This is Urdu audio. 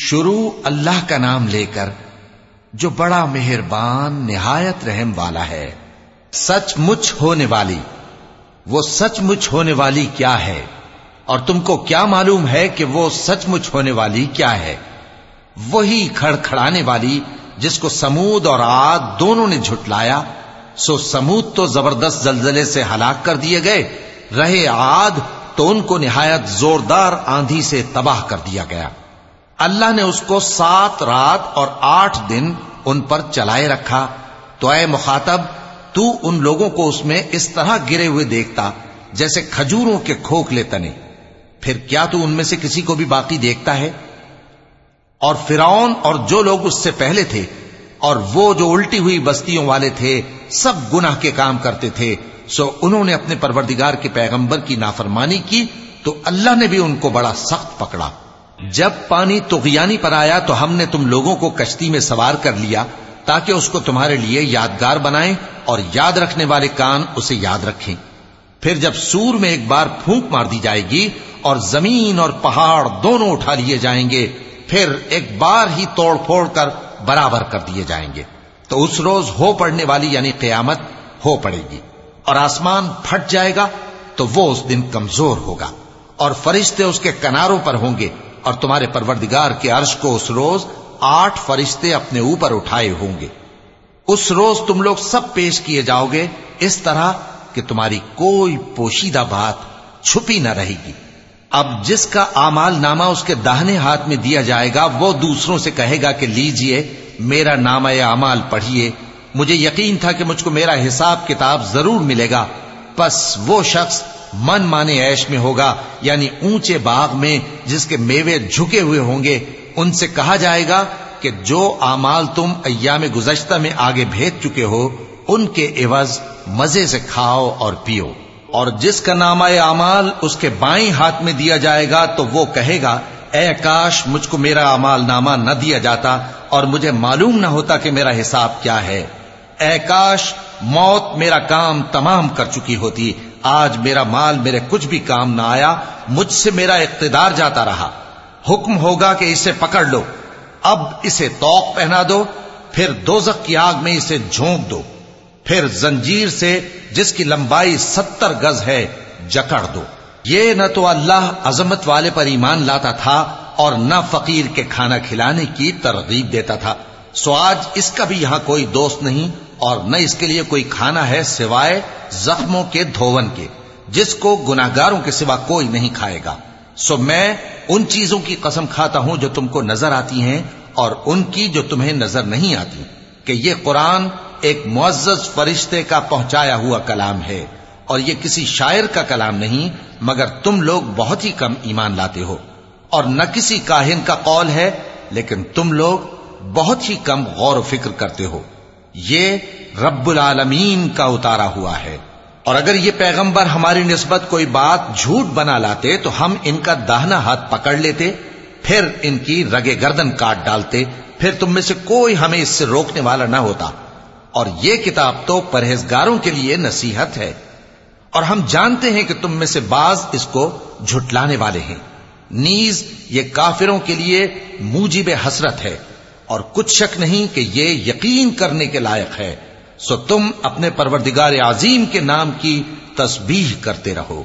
شروع اللہ کا نام لے کر جو بڑا مہربان، نہایت رحم والا ہے، سچ مچ ہونے والی۔ وہ سچ مچ ہونے والی کیا ہے؟ اور تم کو کیا معلوم ہے کہ وہ سچ مچ ہونے والی کیا ہے؟ وہی کھڑ کھڑانے والی جس کو سمود اور آد دونوں نے جھٹلایا، سو سمود تو زبردست زلزلے سے ہلاک کر دیے گئے، رہے آد تو ان کو نہایت زوردار آندھی سے تباہ کر دیا گیا۔ اللہ نے اس کو سات رات اور آٹھ دن ان پر چلائے رکھا۔ تو اے مخاطب، تو ان لوگوں کو اس میں اس طرح گرے ہوئے دیکھتا جیسے کھجوروں کے کھوکھلے تنے۔ پھر کیا تو ان میں سے کسی کو بھی باقی دیکھتا ہے؟ اور فرعون اور جو لوگ اس سے پہلے تھے اور وہ جو الٹی ہوئی بستیوں والے تھے، سب گناہ کے کام کرتے تھے۔ سو انہوں نے اپنے پروردگار کے پیغمبر کی نافرمانی کی تو اللہ نے بھی ان کو بڑا سخت پکڑا۔ جب پانی تغیانی پر آیا تو ہم نے تم لوگوں کو کشتی میں سوار کر لیا تاکہ اس کو تمہارے لیے یادگار بنائیں اور یاد رکھنے والے کان اسے یاد رکھیں۔ پھر جب سور میں ایک بار پھونک مار دی جائے گی اور زمین اور پہاڑ دونوں اٹھا لیے جائیں گے، پھر ایک بار ہی توڑ پھوڑ کر برابر کر دیے جائیں گے۔ تو اس روز ہو پڑنے والی یعنی قیامت ہو پڑے گی۔ اور آسمان پھٹ جائے گا تو وہ اس دن کمزور ہوگا اور فرشتے اس کے کناروں پر ہوں گے۔ اور تمہارے پروردگار کے عرش کو اس روز آٹھ فرشتے اپنے اوپر اٹھائے ہوں گے۔ اس روز تم لوگ سب پیش کیے جاؤ گے اس طرح کہ تمہاری کوئی پوشیدہ بات چھپی نہ رہے گی۔ اب جس کا آمال نامہ اس کے داہنے ہاتھ میں دیا جائے گا، وہ دوسروں سے کہے گا کہ لیجیے، میرا نام اعمال پڑھیے مجھے یقین تھا کہ مجھ کو میرا حساب کتاب ضرور ملے گا۔ پس وہ شخص من مانے ایش میں ہوگا یعنی اونچے باغ میں جس کے میوے جھکے ہوئے ہوں گے، ان سے کہا جائے گا کہ جو آمال تم ایام گزشتہ میں آگے بھیج چکے ہو، ان کے عوض مزے سے کھاؤ اور پیو۔ اور جس کا نامہ اعمال، اس کے بائیں ہاتھ میں دیا جائے گا تو وہ کہے گا، اے کاش، مجھ کو میرا امال نامہ نہ دیا جاتا اور مجھے معلوم نہ ہوتا کہ میرا حساب کیا ہے۔ اے کاش موت میرا کام تمام کر چکی ہوتی۔ آج میرا مال میرے کچھ بھی کام نہ آیا، مجھ سے میرا اقتدار جاتا رہا۔ حکم ہوگا کہ اسے پکڑ لو۔ اب اسے توق پہنا دو، پھر دوزخ کی آگ میں اسے جھونک دو۔ پھر زنجیر سے، جس کی لمبائی ستر گز ہے، جکڑ دو۔ یہ نہ تو اللہ عظمت والے پر ایمان لاتا تھا اور نہ فقیر کے کھانا کھلانے کی ترغیب دیتا تھا۔ سو آج اس کا بھی یہاں کوئی دوست نہیں۔ اور نہ اس کے لیے کوئی کھانا ہے سوائے زخموں کے دھون کے، جس کو گناگاروں کے سوا کوئی نہیں کھائے گا۔ سو میں ان چیزوں کی قسم کھاتا ہوں جو تم کو نظر آتی ہیں اور ان کی جو تمہیں نظر نہیں آتی، کہ یہ قرآن ایک معزز فرشتے کا پہنچایا ہوا کلام ہے اور یہ کسی شاعر کا کلام نہیں، مگر تم لوگ بہت ہی کم ایمان لاتے ہو۔ اور نہ کسی کاہن کا قول ہے، لیکن تم لوگ بہت ہی کم غور و فکر کرتے ہو۔ یہ رب العالمین کا اتارا ہوا ہے۔ اور اگر یہ پیغمبر ہماری نسبت کوئی بات جھوٹ بنا لاتے تو ہم ان کا داہنا ہاتھ پکڑ لیتے، پھر ان کی رگے گردن کاٹ ڈالتے، پھر تم میں سے کوئی ہمیں اس سے روکنے والا نہ ہوتا۔ اور یہ کتاب تو پرہیزگاروں کے لیے نصیحت ہے۔ اور ہم جانتے ہیں کہ تم میں سے بعض اس کو جھٹلانے والے ہیں۔ نیز یہ کافروں کے لیے موجب حسرت ہے۔ اور کچھ شک نہیں کہ یہ یقین کرنے کے لائق ہے، سو تم اپنے پروردگار عظیم کے نام کی تسبیح کرتے رہو۔